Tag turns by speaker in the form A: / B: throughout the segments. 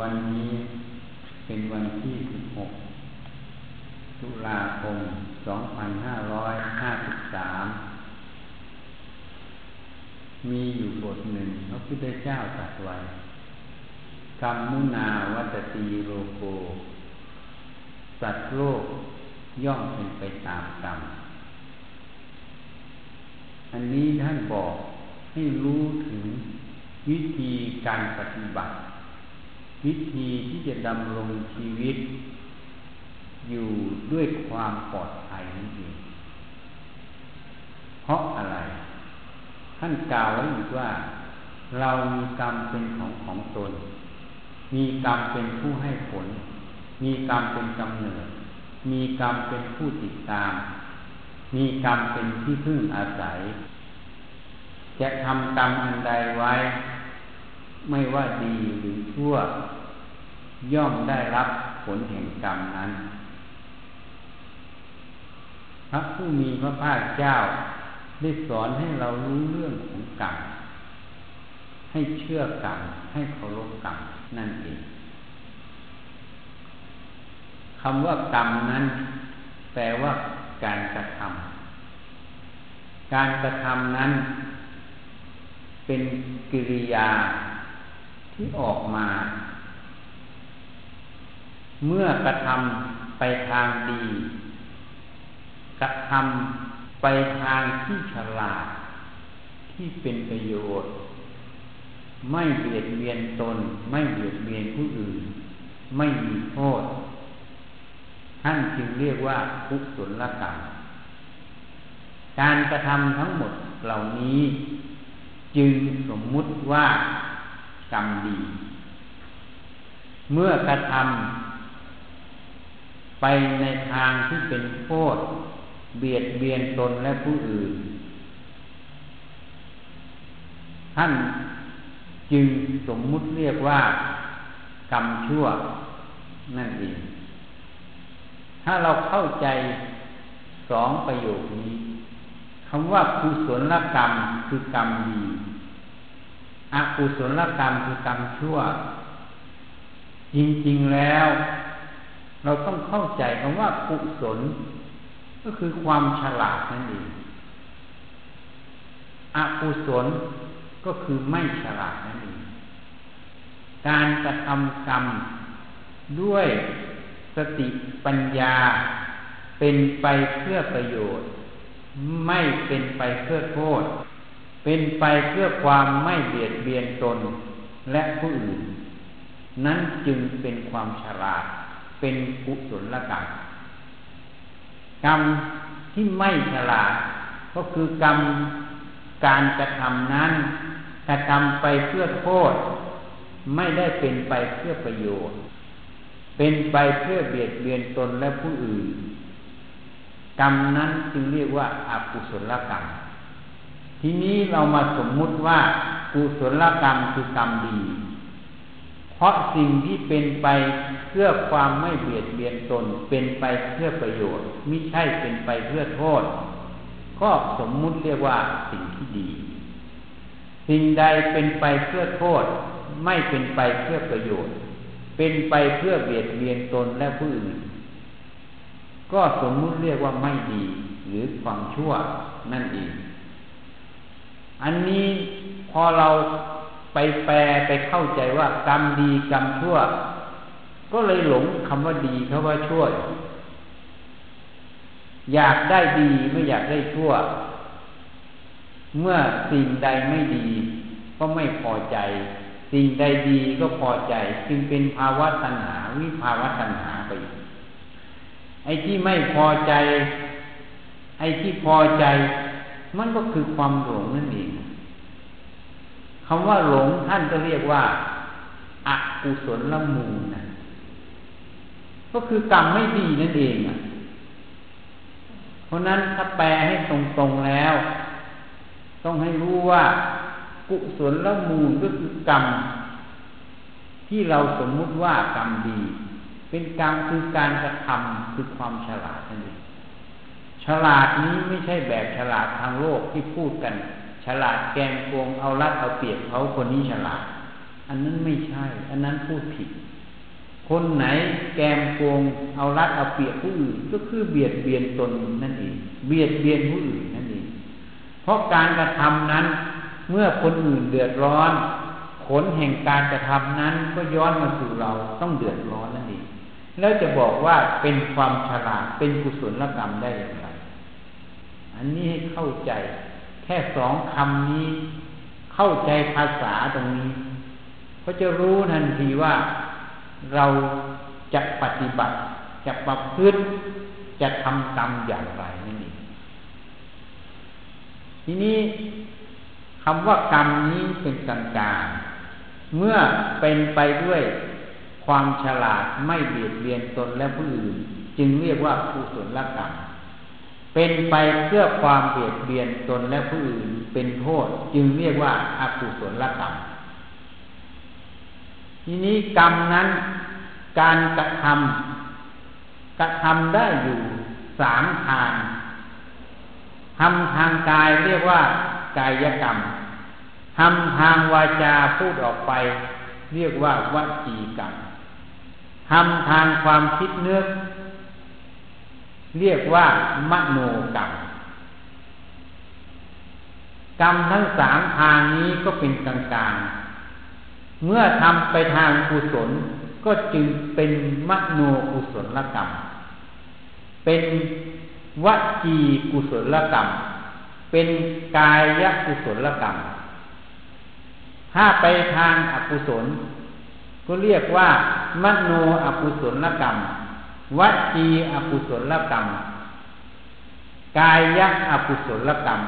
A: วันนี้เป็นวันที่16ตุลาคม 2553 มีอยู่บทหนึ่งพระพุทธเจ้าตรัสไว้กรรมุนาวัตตีโลโก สัตว์โลกย่อมเป็นไปตามกรรม อันนี้ท่านบอกให้รู้ถึงวิธีการปฏิบัติ วิธีที่จะดำรงชีวิต อยู่ด้วยความปลอดภัยนั่นเองเพราะอะไร ท่านกล่าวไว้อีกว่า เรามีกรรมเป็นของของตน มีกรรมเป็นผู้ให้ผล มีกรรมเป็นกำเนิด มีกรรมเป็นผู้ติดตาม มีกรรมเป็นที่พึ่งอาศัย จะทำกรรมอันใดไว้ ไม่ว่าดีหรือชั่ว ย่อมได้รับผลแห่งกรรมนั้น พระผู้มีพระภาคเจ้า ได้สอนให้เรารู้เรื่องของกรรมให้เชื่อกรรมให้เคารพกรรมนั่นเองคำว่ากรรมนั้น แปลว่าการกระทำการกระทำนั้น เป็นกิริยา ที่ออกมา เมื่อกระทำไปทางดี กระทำไปทางที่ฉลาด ที่เป็นประโยชน์ ไม่เบียดเบียนตน ไม่เบียดเบียนผู้อื่น ไม่มีโทษ ท่านจึงเรียกว่าคุศลกรรมการกระทำทั้งหมดเหล่านี้ จึงสมมุติว่า กรรมดี เมื่อกระทำไปในทางที่เป็นโทษเบียดเบียนตนและผู้อื่น ท่านจึงสมมุติเรียกว่ากรรมชั่วนั่นเอง ถ้าเราเข้าใจสองประโยคนี้คำว่ากุศลกรรมคือกรรมดี อกุศลกรรมคือกรรมชั่ว จริง ๆ แล้ว เราต้องเข้าใจคำว่ากุศล ก็คือความฉลาดนั่นเองอกุศลก็คือไม่ฉลาดนั่นเองการกระทำกรรมด้วยสติปัญญาเป็นไปเพื่อประโยชน์ ไม่เป็นไปเพื่อโทษ เป็นไปเพื่อความไม่เบียดเบียนตนและผู้อื่น นั้นจึงเป็นความฉลาด เป็นกุศลกรรมกรรมที่ไม่ฉลาด ก็คือกรรมการกระทำนั้นกระทำไปเพื่อโทษ ไม่ได้เป็นไปเพื่อประโยชน์ เป็นไปเพื่อเบียดเบียนตนและผู้อื่น กรรมนั้นจึงเรียกว่าอากุศลกรรม ทีนี้เรามาสมมุติว่ากุศลกรรมคือกรรมดี เพราะสิ่งที่เป็นไปเพื่อความไม่เบียดเบียนตนเป็นไปเพื่อประโยชน์ไม่ใช่เป็นไปเพื่อโทษ ก็สมมุติเรียกว่าสิ่งที่ดี สิ่งใดเป็นไปเพื่อโทษ ไม่เป็นไปเพื่อประโยชน์ เป็นไปเพื่อเบียดเบียนตนและผู้อื่น ก็สมมุติเรียกว่าไม่ดีหรือความชั่วนั่นเอง อันนี้พอเราไปแปลไปเข้าใจว่ากรรมดีกรรมชั่ว ก็เลยหลงคำว่าดีคำว่าชั่ว อยากได้ดีไม่อยากได้ชั่ว เมื่อสิ่งใดไม่ดี ก็ไม่พอใจ สิ่งใดดีก็พอใจ จึงเป็นภาวะตัณหาวิภาวะตัณหาไปไอ้ที่ไม่พอใจ ไอ้ที่พอใจ มันก็คือความหลงนั่นเองคำว่าหลงท่านก็เรียกว่าอากุศลละมูลนะก็คือกรรมไม่ดีนั่นเองอะ เพราะนั้นถ้าแปลให้ตรงๆแล้ว ต้องให้รู้ว่า กุศลละมูลก็คือกรรม ที่เราสมมุติว่ากรรมดี เป็นกรรมคือการกระทำคือความฉลาดนั่นเอง ฉลาดนี้ไม่ใช่แบบฉลาดทางโลกที่พูดกัน ฉลาดแกงโกงเอารัดเอาเปรียบเขาคนนี้ฉลาด อันนั้นไม่ใช่ อันนั้นพูดผิด คนไหนแกมโกงเอารัดเอาเปรียบผู้อื่นก็คือเบียดเบียนตนนั่นเองเบียดเบียนผู้อื่นนั่นเองเพราะการกระทำนั้นเมื่อคนอื่นเดือดร้อนผลแห่งการกระทำนั้นก็ย้อนมาสู่เราต้องเดือดร้อนนั่นเองแล้วจะบอกว่าเป็นความฉลาดเป็นกุศลกรรมได้อย่างไร อันนี้ให้เข้าใจ แค่สองคำนี้ เข้าใจภาษาตรงนี้ก็จะรู้ทันทีว่าเราจะปฏิบัติ จะประพฤติจะทำกรรมอย่างไรนั่นเองทีนี้คำว่ากรรมนี้เป็นกลางกาเมื่อเป็นไปด้วยความฉลาดไม่เบียดเบียนตนและผู้อื่น จึงเรียกว่ากุศลกรรม เป็นไปเพื่อความเบียดเบียนตนและผู้อื่นเป็นโทษ จึงเรียกว่าอากุศลกรรมทีนี้กรรมนั้นการกระทำกระทำได้อยู่สามทางทำทางกายเรียกว่ากายกรรมทำทางวาจาพูดออกไป เรียกว่าวจีกรรมทำทางความคิดเนื้อ เรียกว่ามโนกรรม กรรมทั้งสามทางนี้ก็เป็นกลางกลางเมื่อทำไปทางกุศลก็จึงเป็นมโนกุศลกรรม เป็นวจีกุศลกรรม เป็นกายกุศลกรรม ถ้าไปทางอกุศล ก็เรียกว่ามโนอกุศลกรรม วจีอกุศลกรรม กายะอกุศลกรรม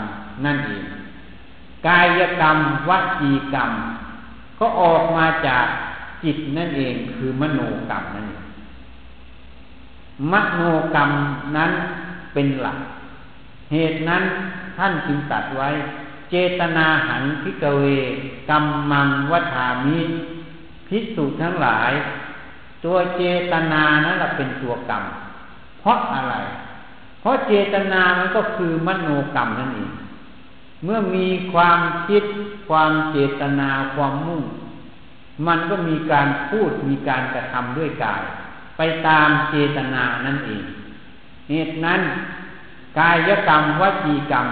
A: นั่นเอง กายกรรมวจีกรรม ก็ออกมาจากจิตนั่นเองคือมโนกรรมนั่นเองมโนกรรมนั้นเป็นหลัก เหตุนั้นท่านจึงตัดไว้ เจตนาหันพิกเวกรรมมังวัฏามิพิสูจทั้งหลาย ตัวเจตนานั้นแหละเป็นตัวกรรม เพราะอะไร เพราะเจตนามันก็คือมโนกรรมนั่นเองเมื่อมีความคิด ความเจตนาความมุ่ง มันก็มีการพูดมีการกระทำด้วยกาย ไปตามเจตนานั่นเองเหตุนั้น กายกรรมวจีกรรม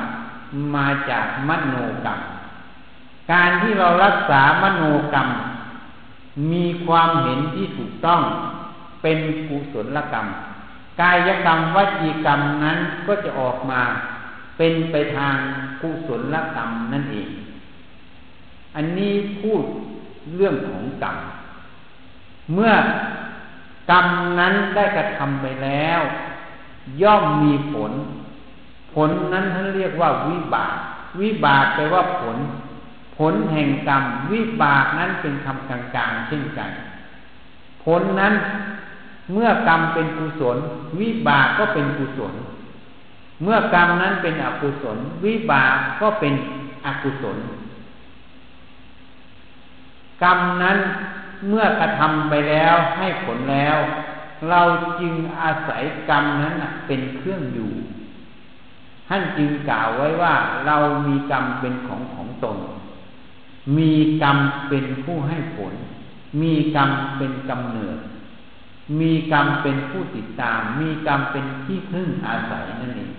A: มาจากมโนกรรม การที่เรารักษามโนกรรม มีความเห็นที่ถูกต้องเป็นกุศลกรรม กายกรรมวจีกรรมนั้นก็จะออกมาเป็นไปทางกุศลกรรมนั่นเอง อันนี้พูดเรื่องของกรรม เมื่อกรรมนั้นได้กระทำไปแล้ว ย่อมมีผล ผลนั้นท่านเรียกว่าวิบาก วิบากแปลว่าผล ผลแห่งกรรมวิบากนั้นเป็นคำกลางๆเช่นกัน ผลนั้นเมื่อกรรมเป็นกุศล วิบากก็เป็นกุศล เมื่อกรรมนั้นเป็นอกุศล วิบากก็เป็นอกุศล กรรมนั้นเมื่อกระทำไปแล้วให้ผลแล้ว เราจึงอาศัยกรรมนั้นเป็นเครื่องอยู่ท่านจึงกล่าวไว้ว่าเรามีกรรมเป็นของของตน มีกรรมเป็นผู้ให้ผล มีกรรมเป็นกำเนิด มีกรรมเป็นผู้ติดตาม มีกรรมเป็นที่พึ่งอาศัยนั่นเอง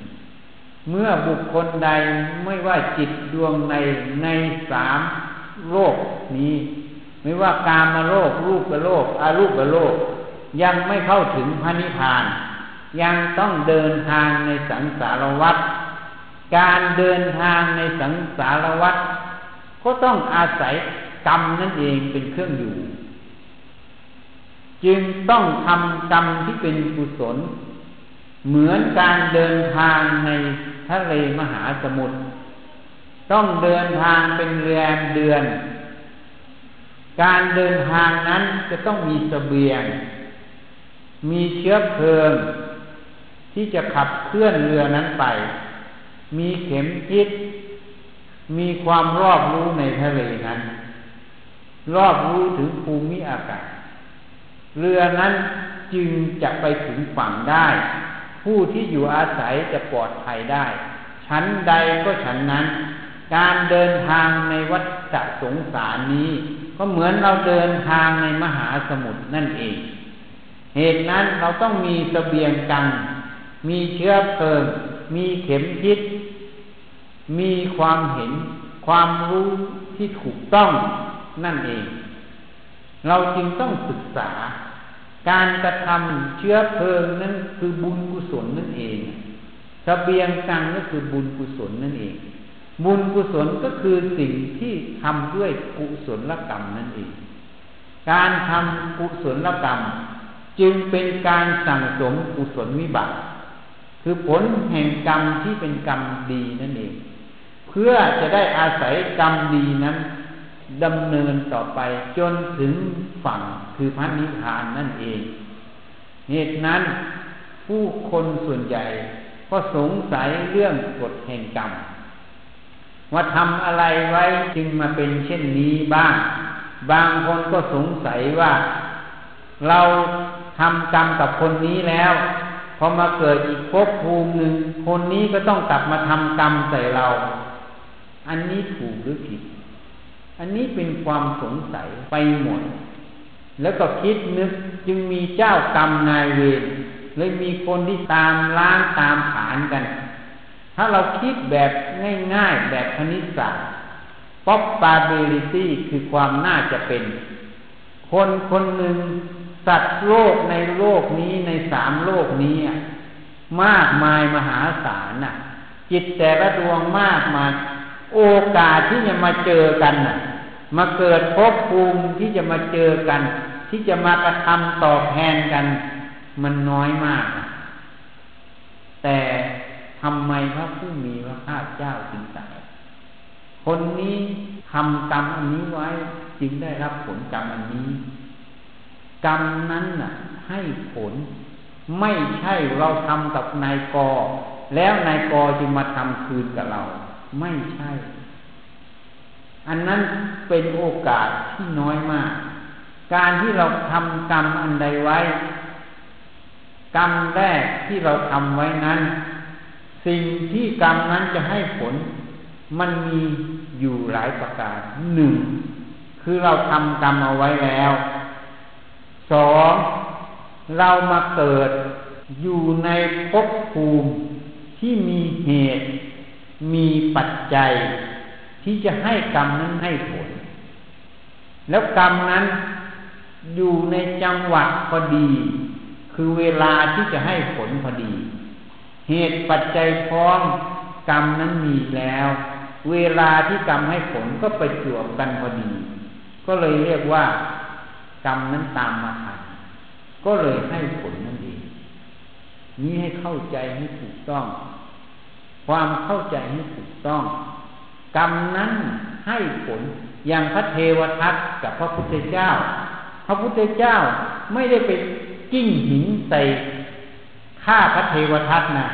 A: เมื่อบุคคลใดไม่ว่าจิตดวงในในสามโลกนี้ ไม่ว่ากามโลกรูปโลกอารูปโลก ยังไม่เข้าถึงพระนิพพาน ยังต้องเดินทางในสังสารวัฏการเดินทางในสังสารวัฏ ก็ต้องอาศัยกรรมนั่นเองเป็นเครื่องอยู่ จึงต้องทำกรรมที่เป็นกุศล เหมือนการเดินทางในทะเลมหาสมุทรต้องเดินทางเป็นเรือนเดือน การเดินทางนั้นจะต้องมีสเสบียง มีเชื้อเพลิง ที่จะขับเคลื่อนเรือนั้นไป มีเข็มทิศ มีความรอบรู้ในทะเลนั้น รอบรู้ถึงภูมิอากาศ เรือนั้นจึงจะไปถึงฝั่งได้ ผู้ที่อยู่อาศัยจะปลอดภัยได้ ชั้นใดก็ชั้นนั้น การเดินทางในวัฏสงสารนี้ ก็เหมือนเราเดินทางในมหาสมุทรนั่นเอง เหตุนั้นเราต้องมีสเสบียงกัน มีเชื้อเพลิง มีเข็มทิศ มีความเห็นความรู้ที่ถูกต้องนั่นเอง เราจึงต้องศึกษา การกระทำเชื้อเพลิงนั้นคือบุญกุศลนั่นเองสเสบียงกันนั่นคือบุญกุศลนั่นเอง บุญกุศลก็คือสิ่งที่ทำด้วยกุศลกรรมนั่นเอง การทำกุศลกรรม จึงเป็นการสั่งสมกุศลวิบัติคือผลแห่งกรรมที่เป็นกรรมดีนั่นเอง พื่อจะได้อาศัยกรรมดีนั้นดำเนินต่อไปจนถึงฝั่งคือพระนิพพานนั่นเอง เหตุนั้นผู้คนส่วนใหญ่ก็สงสัยเรื่องกฎแห่งกรรม ว่าทำอะไรไว้จึงมาเป็นเช่นนี้บ้าง บางคนก็สงสัยว่า เราทำกรรมกับคนนี้แล้วพอมาเกิดอีกภพภูมิหนึ่งคนนี้ก็ต้องกลับมาทำกรรมใส่เรา อันนี้ถูกหรือผิด อันนี้เป็นความสงสัยไปหมด แล้วก็คิดนึกจึงมีเจ้ากรรมนายเวรเลยมีคนที่ตามล้างตามผานกัน ถ้าเราคิดแบบง่ายๆ แบบคณิตศาสตร์ probability คือความน่าจะเป็น คนคนหนึ่งสัตว์โลกในโลกนี้ในสามโลกนี้มากมายมหาศาลน่ะ จิตแต่ละดวงมากมาย โอกาสที่จะมาเจอกันน่ะ มาเกิดภพภูมิที่จะมาเจอกัน ที่จะมากระทำตอบแทนกัน มันน้อยมาก แต่ทำไมพระผู้มีพระภาคเจ้าจึงตรัสคนนี้ทำกรรมอันนี้ไว้จึงได้รับผลกรรมอันนี้ กรรมนั้นน่ะ ให้ผลไม่ใช่เราทำกับนายกอแล้วนายกอจึงมาทำคืนกับเรา ไม่ใช่ อันนั้นเป็นโอกาสที่น้อยมาก การที่เราทำกรรมอันใดไว้ กรรมแรกที่เราทำไว้นั้น สิ่งที่กรรมนั้นจะให้ผล มันมีอยู่หลายประการหนึ่งคือเราทำกรรมเอาไว้แล้วสองเรามาเกิดอยู่ในภพภูมิที่มีเหตุ มีปัจจัยที่จะให้กรรมนั้นให้ผล แล้วกรรมนั้นอยู่ในจังหวะพอดี คือเวลาที่จะให้ผลพอดี เหตุปัจจัยพร้อมกรรมนั้นมีแล้ว เวลาที่กรรมให้ผลก็ไปจวบกันพอดี ก็เลยเรียกว่ากรรมนั้นตามมาทันก็เลยให้ผลนั่นเองนี้ให้เข้าใจให้ถูกต้อง ความเข้าใจให้ถูกต้อง กรรมนั้นให้ผลอย่างพระเทวทัตกับพระพุทธเจ้า พระพุทธเจ้าไม่ได้ไปกิ้งหินใส่ฆ่าพระเทวทัตนะ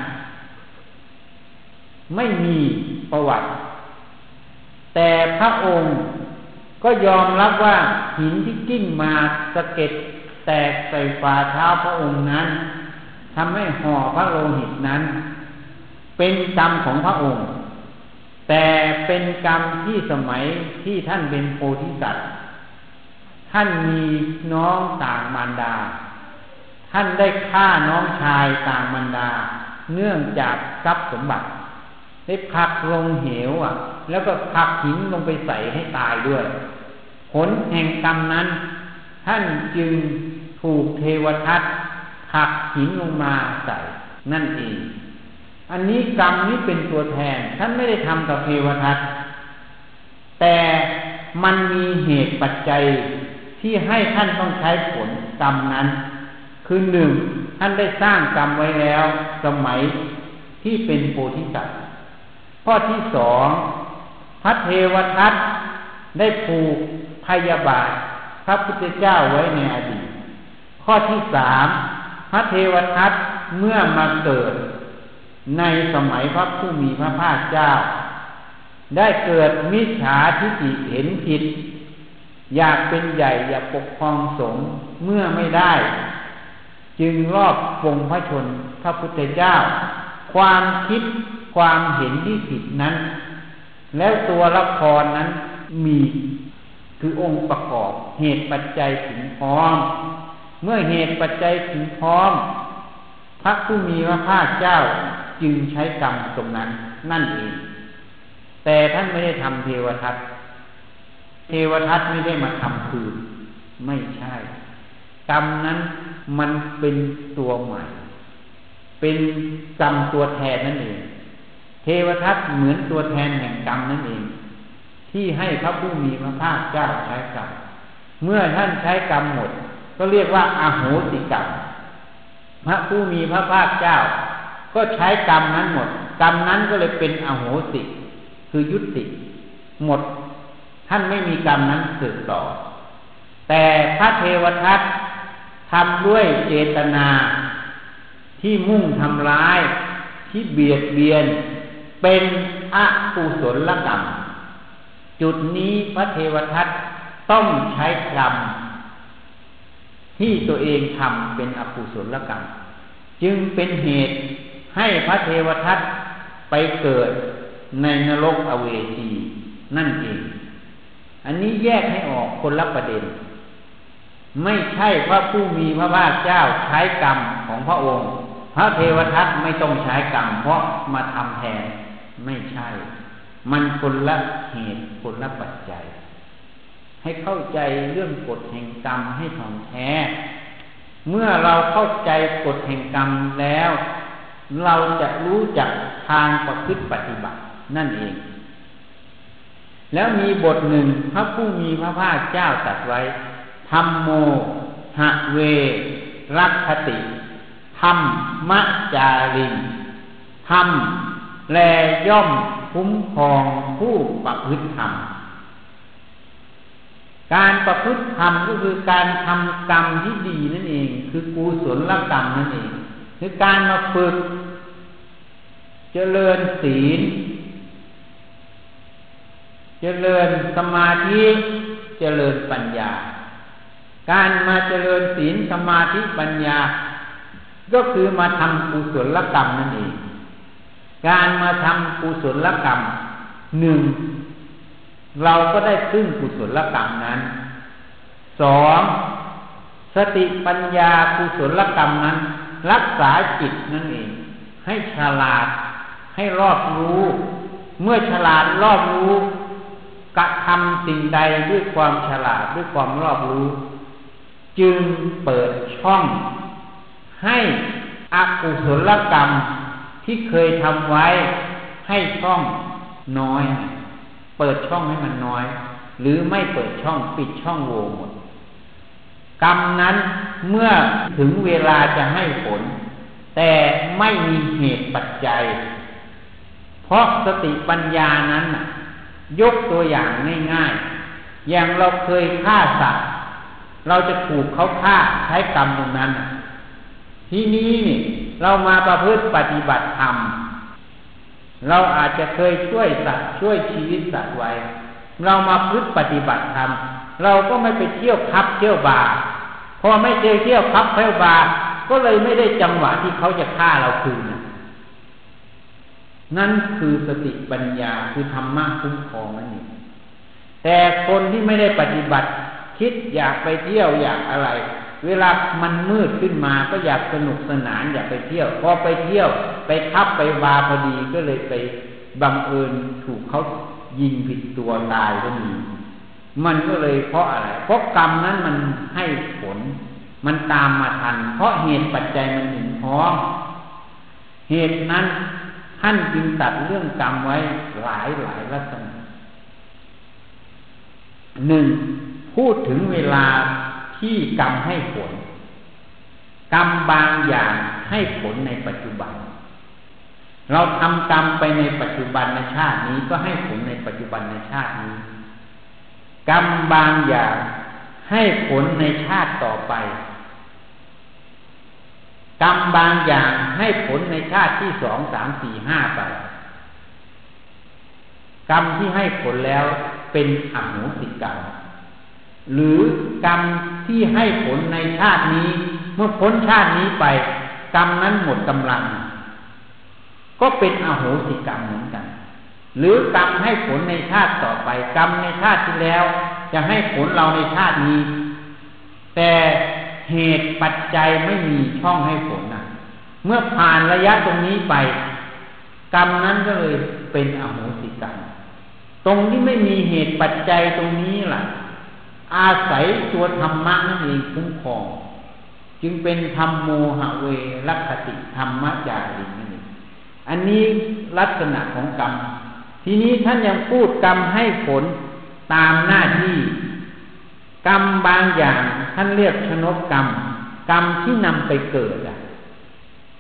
A: ไม่มีประวัติ แต่พระองค์ก็ยอมรับว่าหินที่กิ้งมาสะเก็ดแตกใส่ฝ่าเท้าพระองค์นั้นทำให้ห่อพระโลหิตนั้น เป็นกรรมของพระองค์ แต่เป็นกรรมที่สมัยที่ท่านเป็นโพธิสัตว์ท่านมีน้องต่างมารดา ท่านได้ฆ่าน้องชายต่างมันดา เนื่องจากทรัพย์สมบัติได้พักลงเหวอะ แล้วก็พักหินลงไปใส่ให้ตายด้วย ผลแห่งกรรมนั้น ท่านจึงถูกเทวทัตผักหินลงมาใส่นั่นเอง อันนี้กรรมนี้เป็นตัวแทน ท่านไม่ได้ทำกับเทวทัตแต่มันมีเหตุปัจจัยที่ให้ท่านต้องใช้ผลกรรมนั้น คือหนึ่งท่านได้สร้างกรรมไว้แล้ว สมัยที่เป็นโพธิสัตว์ข้อที่สองพระเทวทัตได้ผูกพยาบาทพระพุทธเจ้าไว้ในอดีต ข้อที่สามพระเทวทัตเมื่อมาเกิด ในสมัยพระผู้มีพระภาคเจ้า ได้เกิดมิจฉาทิฏฐิเห็นผิด อยากเป็นใหญ่อยากปกครองสงฆ์เมื่อไม่ได้ จึงรอบวงพระชนพระพุทธเจ้า ความคิดความเห็นที่ผิดนั้น แล้วตัวละครนั้นมีคือองค์ประกอบเหตุปัจจัยถึงพร้อม เมื่อเหตุปัจจัยถึงพร้อมพระผู้มีพระภาคเจ้า จึงใช้กรรมตรงนั้น นั่นเอง แต่ท่านไม่ได้ทำเทวทัตเทวทัตไม่ได้มาทำคืน ไม่ใช่ กรรมนั้นมันเป็นตัวใหม่ เป็นกรรมตัวแทนนั่นเอง เทวทัตเหมือนตัวแทนแห่งกรรมนั่นเอง ที่ให้พระผู้มีพระภาคเจ้าใช้กรรมเมื่อท่านใช้กรรมหมด ก็เรียกว่าอาโหสิกรรมพระผู้มีพระภาคเจ้า ก็ใช้กรรมนั้นหมด กรรมนั้นก็เลยเป็นอโหสิ คือยุติ หมด ท่านไม่มีกรรมนั้นสืบต่อ แต่พระเทวทัตทำด้วยเจตนาที่มุ่งทำร้ายที่เบียดเบียน เป็นอกุศลกรรม จุดนี้พระเทวทัตต้องใช้กรรมที่ตัวเองทำเป็นอกุศลกรรม จึงเป็นเหตุ ให้พระเทวทัตไปเกิดในนรกอเวจีนั่นเอง อันนี้แยกให้ออกคนละประเด็น ไม่ใช่พระผู้มีพระภาคเจ้าใช้กรรมของพระองค์ พระเทวทัตไม่ต้องใช้กรรมเพราะมาทำแทนไม่ใช่ มันคนละเหตุคนละปัจจัย ให้เข้าใจเรื่องกฎแห่งกรรมให้ถ่องแท้ เมื่อเราเข้าใจกฎแห่งกรรมแล้ว เราจะรู้จักทางประพฤติปฏิบัตินั่นเอง แล้วมีบทหนึ่งพระผู้มีพระภาคเจ้าตรัสไว้ธรรมโมหะเว รักคติธรรมมะจาริงธรรมแลย่อมคุ้มครองผู้ประพฤติธรรม การประพฤติธรรมก็คือการทำกรรมที่ดีนั่นเอง คือกุศลกรรมนั่นเอง คือการมาฝึก เจริญศีล เจริญสมาธิเจริญปัญญา การมาเจริญศีลสมาธิปัญญา ก็คือมาทำกุศลกรรมนั่นเอง การมาทำกุศลกรรมหนึ่งเราก็ได้ซึ่งกุศลกรรมนั้นสองสติปัญญากุศลกรรมนั้น รักษาจิตนั่นเอง ให้ฉลาด ให้รอบรู้ เมื่อฉลาดรอบรู้กระทำสิ่งใดด้วยความฉลาดด้วยความรอบรู้ จึงเปิดช่อง ให้อกุศลกรรมที่เคยทำไว้ให้ช่องน้อย เปิดช่องให้มันน้อย หรือไม่เปิดช่องปิดช่องโหว่หมดกรรมนั้นเมื่อถึงเวลาจะให้ผล แต่ไม่มีเหตุปัจจัย เพราะสติปัญญานั้นยกตัวอย่างง่ายๆ อย่างเราเคยฆ่าสัตว์ เราจะถูกเขาฆ่าใช้กรรมตรงนั้น ทีนี้นี่เรามาประพฤติปฏิบัติธรรม เราอาจจะเคยช่วยสัตว์ช่วยชีวิตสัตว์ไว้ เรามาพฤติปฏิบัติธรรม เราก็ไม่ไปเที่ยวคับเที่ยวบาพอไม่เจอเที่ยวคับเที่ยวบาก็เลยไม่ได้จังหวะที่เขาจะฆ่าเราคืน นั่นคือสติปัญญาคือธรรมะคุ้มครองนั่นเองแต่คนที่ไม่ได้ปฏิบัติ คิดอยากไปเที่ยวอยากอะไร เวลามันมืดขึ้นมาก็อยากสนุกสนานอยากไปเที่ยว พอไปเที่ยว ไปทับไปวาพอดีก็เลยไปบังเอิญถูกเขายิงผิดตัวตายก็มี มันก็เลยเพราะอะไร เพราะกรรมนั้นมันให้ผล มันตามมาทัน เพราะเหตุปัจจัยมันถึงพร้อมเหตุนั้น ท่านจึงตัดเรื่องกรรมไว้หลายหลายลักษณะหนึ่งพูดถึงเวลาที่กรรมให้ผล กรรมบางอย่างให้ผลในปัจจุบัน เราทำกรรมไปในปัจจุบันในชาตินี้ก็ให้ผลในปัจจุบันในชาตินี้ กรรมบางอย่างให้ผลในชาติต่อไป กรรมบางอย่างให้ผลในชาติที่สองสามสี่ห้าไป กรรมที่ให้ผลแล้วเป็นอโหสิกรรม หรือกรรมที่ให้ผลในชาตินี้ เมื่อพ้นชาตินี้ไป กรรมนั้นหมดกำลัง ก็เป็นอโหสิกรรมเหมือนกัน หรือกรรมให้ผลในชาติต่อไป กรรมในชาติที่แล้ว จะให้ผลเราในชาตินี้ แต่ เหตุปัจจัยไม่มีช่องให้ผลนะเมื่อผ่านระยะตรงนี้ไป กรรมนั้นก็เลยเป็นอโหสิกรรม ตรงที่ไม่มีเหตุปัจจัยตรงนี้ล่ะ อาศัยตัวธรรมะนั่นเองคุ้มครอง จึงเป็นธรรมโมหะเวรัคติธรรมะจารินั่นเองอันนี้ลักษณะของกรรม ทีนี้ท่านยังพูดกรรมให้ผลตามหน้าที่ กรรมบางอย่างท่านเรียกชนกกรรม กรรมที่นำไปเกิดอะ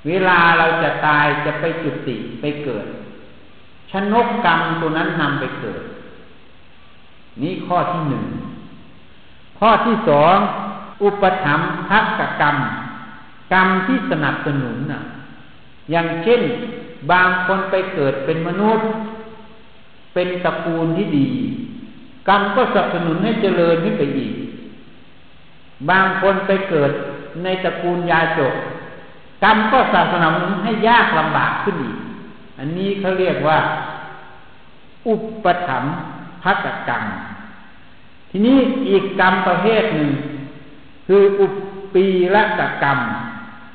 A: เวลาเราจะตายจะไปจุติไปเกิด ชนกกรรมตัวนั้นนำไปเกิด นี่ข้อที่หนึ่งข้อที่สองอุปถัมภกกรรม กรรมที่สนับสนุนน่ะ อย่างเช่น บางคนไปเกิดเป็นมนุษย์ เป็นตระกูลที่ดี กรรมก็สนับสนุนให้เจริญขึ้นไปอีก บางคนไปเกิดในตระกูลยาจก กรรมก็สนับสนุนให้ยากลำบากขึ้นอีก อันนี้เขาเรียกว่า อุปถัมภกกรรม ทีนี้อีกกรรมประเภทหนึ่ง คืออุปปีละกกรรม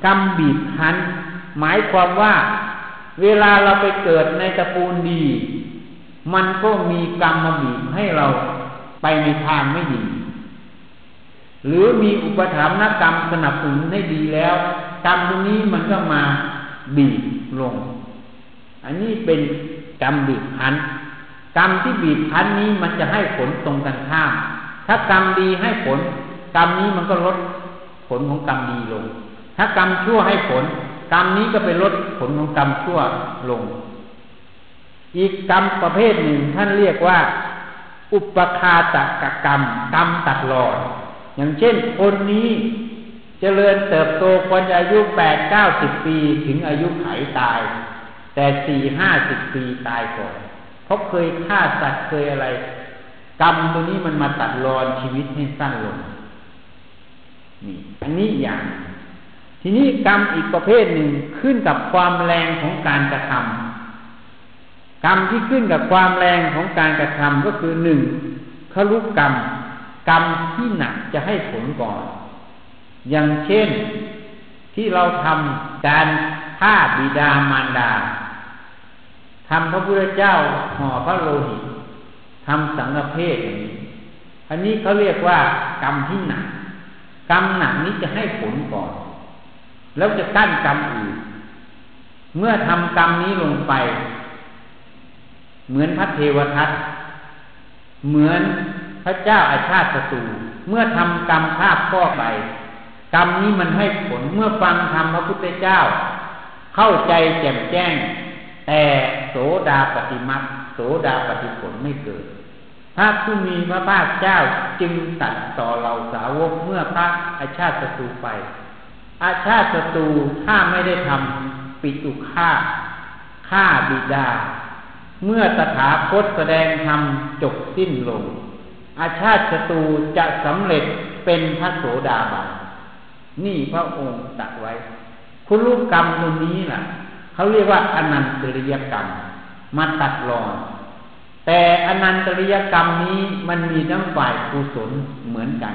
A: กรรมบีบคั้น หมายความว่า เวลาเราไปเกิดในตระกูลดี มันก็มีกรรมมาบีบให้เราไปในทางไม่ดี หรือมีอุปถัมภ์กรรมสนับสนุนให้ดีแล้ว กรรมตรงนี้มันก็มาบีบลง อันนี้เป็นกรรมบีบพันกรรมที่บีบพันนี้มันจะให้ผลตรงกันข้าม ถ้ากรรมดีให้ผล กรรมนี้มันก็ลดผลของกรรมดีลง ถ้ากรรมชั่วให้ผล กรรมนี้ก็ไปลดผลของกรรมชั่วลง อีกกรรมประเภทหนึ่งท่านเรียกว่า อุปคาตกกรรม กรรมตัดหลอด อย่างเช่นคนนี้เจริญเติบโตคนอายุแปดเก้าสิบปีถึงอายุไขตาย แต่สี่ห้าสิบปีตายก่อนเพราะเคยฆ่าสัตว์เคยอะไร กรรมตัวนี้มันมาตัดรอนชีวิตให้สั้นลงนี่อันนี้อย่าง ทีนี้กรรมอีกประเภทหนึ่งขึ้นกับความแรงของการกระทำ กรรมที่ขึ้นกับความแรงของการกระทำก็คือหนึ่งขลุกกรรม กรรมที่หนักจะให้ผลก่อน อย่างเช่นที่เราทำการฆ่าบิดามารดาทำพระพุทธเจ้าห่อพระโลหิตทำสังฆเพศอย่างนี้อันนี้เขาเรียกว่ากรรมที่หนักกรรมหนักนี้จะให้ผลก่อน แล้วจะกั้นกรรมอื่น เมื่อทำกรรมนี้ลงไป เหมือนพระเทวทัตเหมือนพระเจ้าอาชาติศัตรูเมื่อทำกรรมฆ่าพ่อไป กรรมนี้มันให้ผลเมื่อฟังธรรมพระพุทธเจ้า เข้าใจแจ่มแจ้ง แต่โสดาปฏิมักโสดาปฏิผลไม่เกิดพระผู้มีพระภาคเจ้าจึงตัดต่อเราสาวกเมื่อพระอาชาติศัตรูไป อาชาติศัตรูถ้าไม่ได้ทำปิตุฆ่าฆ่าบิดา เมื่อตถาคตแสดงธรรมจบสิ้นลง อาชาติศัตรูจะสำเร็จเป็นพระโสดาบันนี่พระองค์ตัดไว้ คุณรูปกรรมตรงนี้ล่ะ เขาเรียกว่าอนันตริยกรรม มาตัดรอน แต่อนันตริยกรรมนี้มันมีทั้งฝ่ายกุศลเหมือนกัน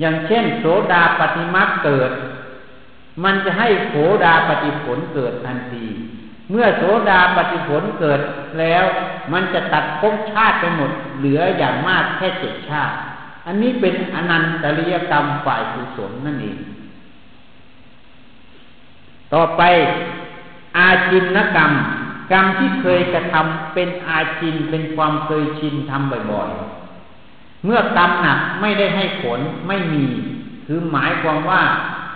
A: อย่างเช่น โสดาปฏิมาเกิด มันจะให้โสดาปฏิผลเกิดทันที เมื่อโสดาปฏิผลเกิดแล้ว มันจะตัดภพชาติไปหมด เหลืออย่างมากแค่เจ็ดชาติ อันนี้เป็นอนันตริยกรรมฝ่ายกุศลนั่นเอง ต่อไปอาจินนกรรม กรรมที่เคยกระทำเป็นอาจินเป็นความเคยชินทำบ่อยๆ เมื่อกรรมหนักไม่ได้ให้ผลไม่มี คือหมายความว่า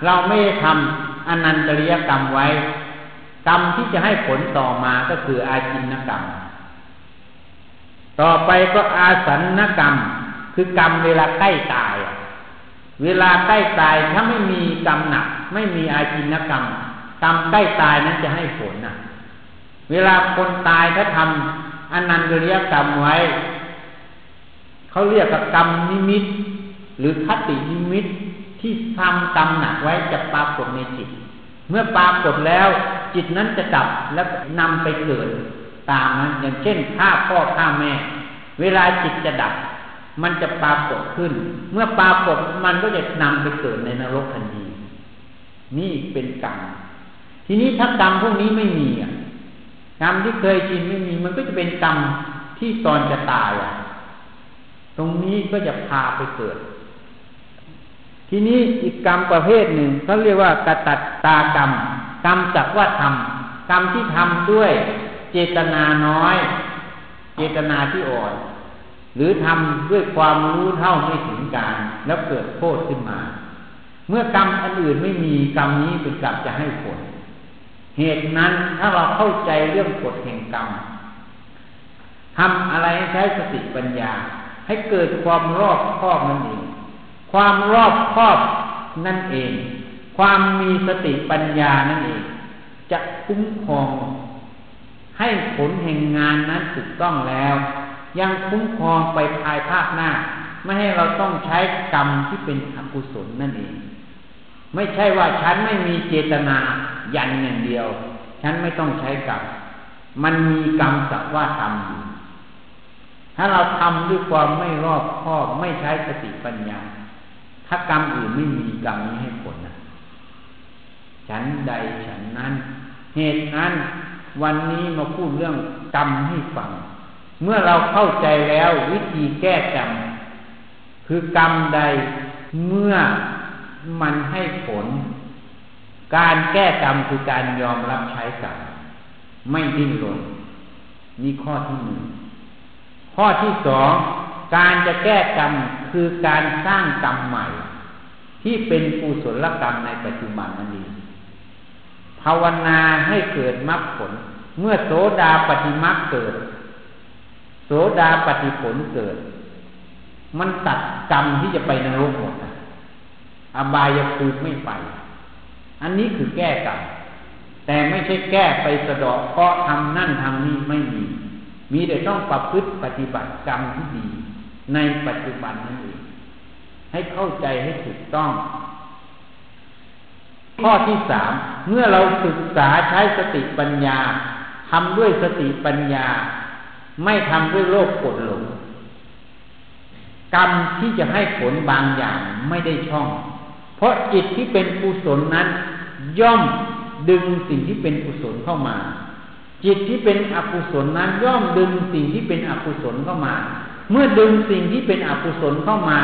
A: เราไม่ได้ทำอนันตริยกรรมไว้ กรรมที่จะให้ผลต่อมาก็คืออาจินนกรรม ต่อไปก็อาสันนกรรม คือกรรมเวลาใกล้ตาย เวลาใกล้ตายถ้าไม่มีกรรมหนัก ไม่มีอาจินกรรม กรรมใกล้ตายนั้นจะให้ผลนะเวลาคนตายถ้าทำอนันตริยกรรมไว้ เขาเรียกกับกรรมนิมิต หรือคตินิมิตที่ทำกรรมหนักไว้จะปรากฏในจิต เมื่อปรากฏแล้ว จิตนั้นจะดับแล้วนำไปเกิดตามนั้นอย่างเช่นฆ่าพ่อฆ่าแม่ เวลาจิตจะดับ มันจะปรากฏขึ้น เมื่อปรากฏมันก็จะนำไปเกิดในนรกทันทีนี่เป็นกรรมทีนี้ถ้ากรรมพวกนี้ไม่มีอะกรรมที่เคยชินไม่มีมันก็จะเป็นกรรมที่ตอนจะตายอะ ตรงนี้ก็จะพาไปเกิด ทีนี้อีกกรรมประเภทหนึ่งเขาเรียกว่ากตัดตากรรม กรรมจักว่าทำกรรมที่ทำด้วยเจตนาน้อย เจตนาที่อ่อน หรือทำด้วยความรู้เท่าไม่ถึงการ แล้วเกิดโทษขึ้นมา เมื่อกรรมอันอื่นไม่มีกรรมนี้เป็นกรรมจะให้ผล เหตุนั้นถ้าเราเข้าใจเรื่องกฎแห่งกรรมทำอะไรใช้สติปัญญา ให้เกิดความรอบครอบนั่นเอง ความรอบครอบนั่นเอง ความมีสติปัญญานั่นเอง จะคุ้มครอง ให้ผลแห่งงานนั้นถูกต้องแล้ว ยังคุ้มครองไปภายภาคหน้า ไม่ให้เราต้องใช้กรรมที่เป็นอกุศลนั่นเอง ไม่ใช่ว่าฉันไม่มีเจตนายันอย่างเดียว ฉันไม่ต้องใช้กรรมมันมีกรรมสักว่าทำอยู่ถ้าเราทำด้วยความไม่รอบคอบไม่ใช้สติปัญญา ถ้ากรรมอื่นไม่มีกรรมนี้ให้ผลนะ ฉันใดฉันนั้น เหตุนั้นวันนี้มาพูดเรื่องกรรมให้ฟัง เมื่อเราเข้าใจแล้ววิธีแก้กรรมคือกรรมใดเมื่อมันให้ผล การแก้กรรมคือการยอมรับใช้กรรมไม่ดิ้นรนนี่ข้อที่หนึ่งข้อที่สองการจะแก้กรรมคือการสร้างกรรมใหม่ ที่เป็นกุศลกรรมในปัจจุบันนั่นเอง ภาวนาให้เกิดมรรคผล เมื่อโสดาปฏิมรรคเกิด โสดาปฏิผลเกิด มันตัดกรรมที่จะไปนรกหมดอบายภูมิไม่ไป อันนี้คือแก้กรรมแต่ไม่ใช่แก้ไปสะดอกเพราะทำนั่นทำนี่ไม่มี มีแต่ต้องประพฤติปฏิบัติกรรมที่ดี ในปัจจุบันนั่นเองให้เข้าใจให้ถูกต้อง ข้อที่สามเมื่อเราศึกษาใช้สติปัญญาทำด้วยสติปัญญา ไม่ทำด้วยโลภกดหลงกรรมที่จะให้ผลบางอย่างไม่ได้ช่อง เพราะจิตที่เป็นกุศลนั้น ย่อมดึงสิ่งที่เป็นกุศลเข้ามา จิตที่เป็นอกุศลนั้น ย่อมดึงสิ่งที่เป็นอกุศลเข้ามา เมื่อดึงสิ่งที่เป็นอกุศลเข้ามา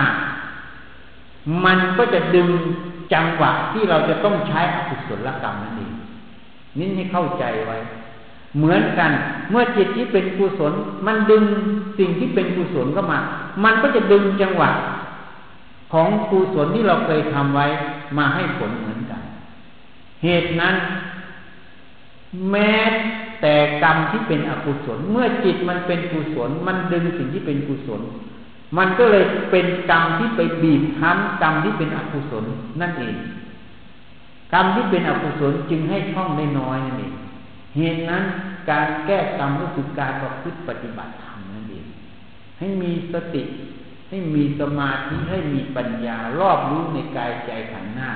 A: มันก็จะดึงจังหวะที่เราจะต้องใช้อกุศลกรรมนั่นเองนี่ให้เข้าใจไว้ เหมือนกัน เมื่อจิตที่เป็นกุศล มันดึงสิ่งที่เป็นกุศลเข้ามา มันก็จะดึงจังหวะ ของกุศลที่เราเคยทำไว้มาให้ผลเหมือนกัน เหตุนั้น แม้แต่กรรมที่เป็นอกุศล เมื่อจิตมันเป็นกุศล มันดึงสิ่งที่เป็นกุศล มันก็เลยเป็นกรรมที่ไปบีบคั้นกรรมที่เป็นอกุศลนั่นเอง กรรมที่เป็นอกุศลจึงให้ช่องได้น้อยนั่นเองเหตุนั้นการแก้กรรมก็คือการประพฤติปฏิบัติธรรมนั่นเอง ให้มีสติให้มีสมาธิให้มีปัญญารอบรู้ในกายใจขันหน้า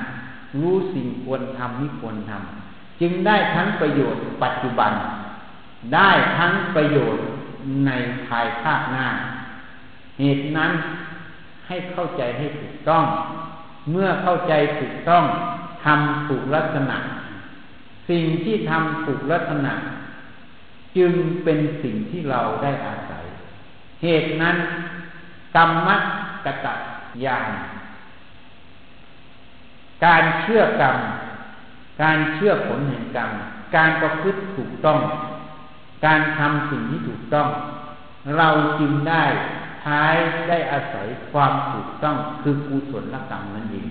A: รู้สิ่งควรทำไม่ควรทำจึงได้ทั้งประโยชน์ปัจจุบัน ได้ทั้งประโยชน์ในภายภาคหน้า เหตุนั้นให้เข้าใจให้ถูกต้อง เมื่อเข้าใจถูกต้องทำถูกลักษณะ สิ่งที่ทำถูกลักษณะ จึงเป็นสิ่งที่เราได้อาศัย เหตุนั้นกรรมกตะยานการเชื่อกรรม การเชื่อผลแห่งกรรม การประพฤติถูกต้อง การทำสิ่งที่ถูกต้อง เราจึงได้ ท้ายได้อาศัยความถูกต้องคือกุศลกรรมนั่นเอง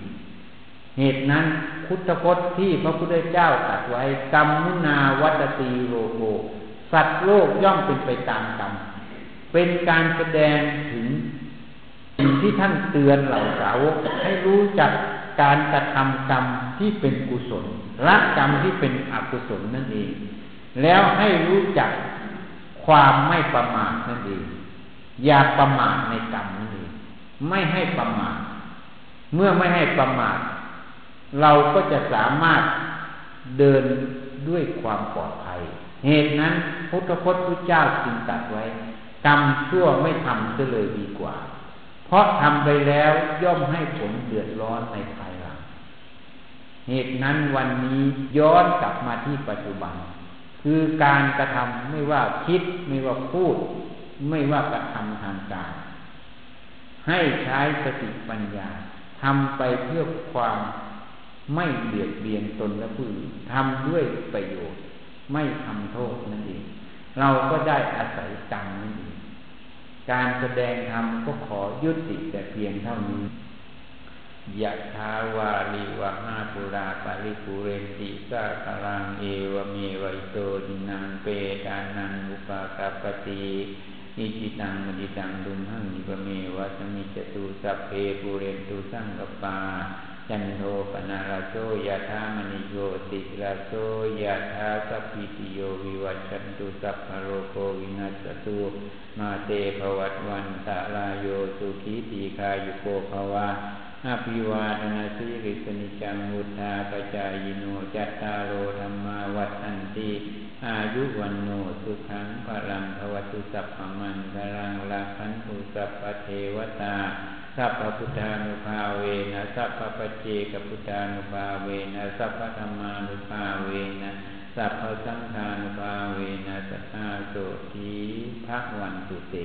A: เหตุนั้นพุทธพจน์ที่พระพุทธเจ้าตรัสไว้กรรมมุนาวัตตีโลโกสัตว์โลกย่อมเป็นไปตามกรรมเป็นการแสดงถึงสิ่งที่ท่านเตือนเหล่าสาวกให้รู้จักการกระทำกรรมที่เป็นกุศลละกรรมที่เป็นอกุศลนั่นเอง แล้วให้รู้จักความไม่ประมาทนั่นเอง อย่าประมาทในกรรมนั่นเองไม่ให้ประมาทเมื่อไม่ให้ประมาทเราก็จะสามารถเดินด้วยความปลอดภัย เหตุนั้นพุทธพจน์พระเจ้าจึงตัดไว้กรรมชั่วไม่ทำจะเลยดีกว่า เพราะทำไปแล้วย่อมให้ผลเดือดร้อนในภายหลัง เหตุนั้นวันนี้ย้อนกลับมาที่ปัจจุบัน คือการกระทำไม่ว่าคิดไม่ว่าพูด ไม่ว่ากระทำทางกายให้ใช้สติปัญญาทำไปเพื่อความไม่เบียดเบียนตนและผู้อื่นทำด้วยประโยชน์ ไม่ทำโทษนั่นเอง เราก็ได้อาศัยกรรมนั่นเองการแสดงธรรมก็ขอยุติแต่เพียงเท่านี้ยะทาวาลิวะหาปุราปาริปุเรนติสาคลังเอวเมวัยโตดินังเปตานังอุปากาปติ อิจิตังมจิตังดุมหังนิปเมวะสมิจตุสัพเพปุเรนตุสังกปาจันโทปนาราโชยะธามณิโยติราโชยะธาสัพพิติโยวิวัชันตุสัพพโรโควินัสตุมาเตภวัตวันตะลาโยสุขีตีคายุโกภวะอาภิวาทนาสิริสนิจังมุทธาปจายโนจัตตารโอธรรมาวัฏันติ อายุวันโนสุขังพลังภวตุสัพพมันพลังลาคันตุสัพพเทวตาสัพพพุทธานุภาเวนะสัพพปเจกพุทธานุภาเวนะสัพพธรรมานุภาเวนะสัพพสังฆานุภาเวนะสัทธาโสทีภะวันตุเต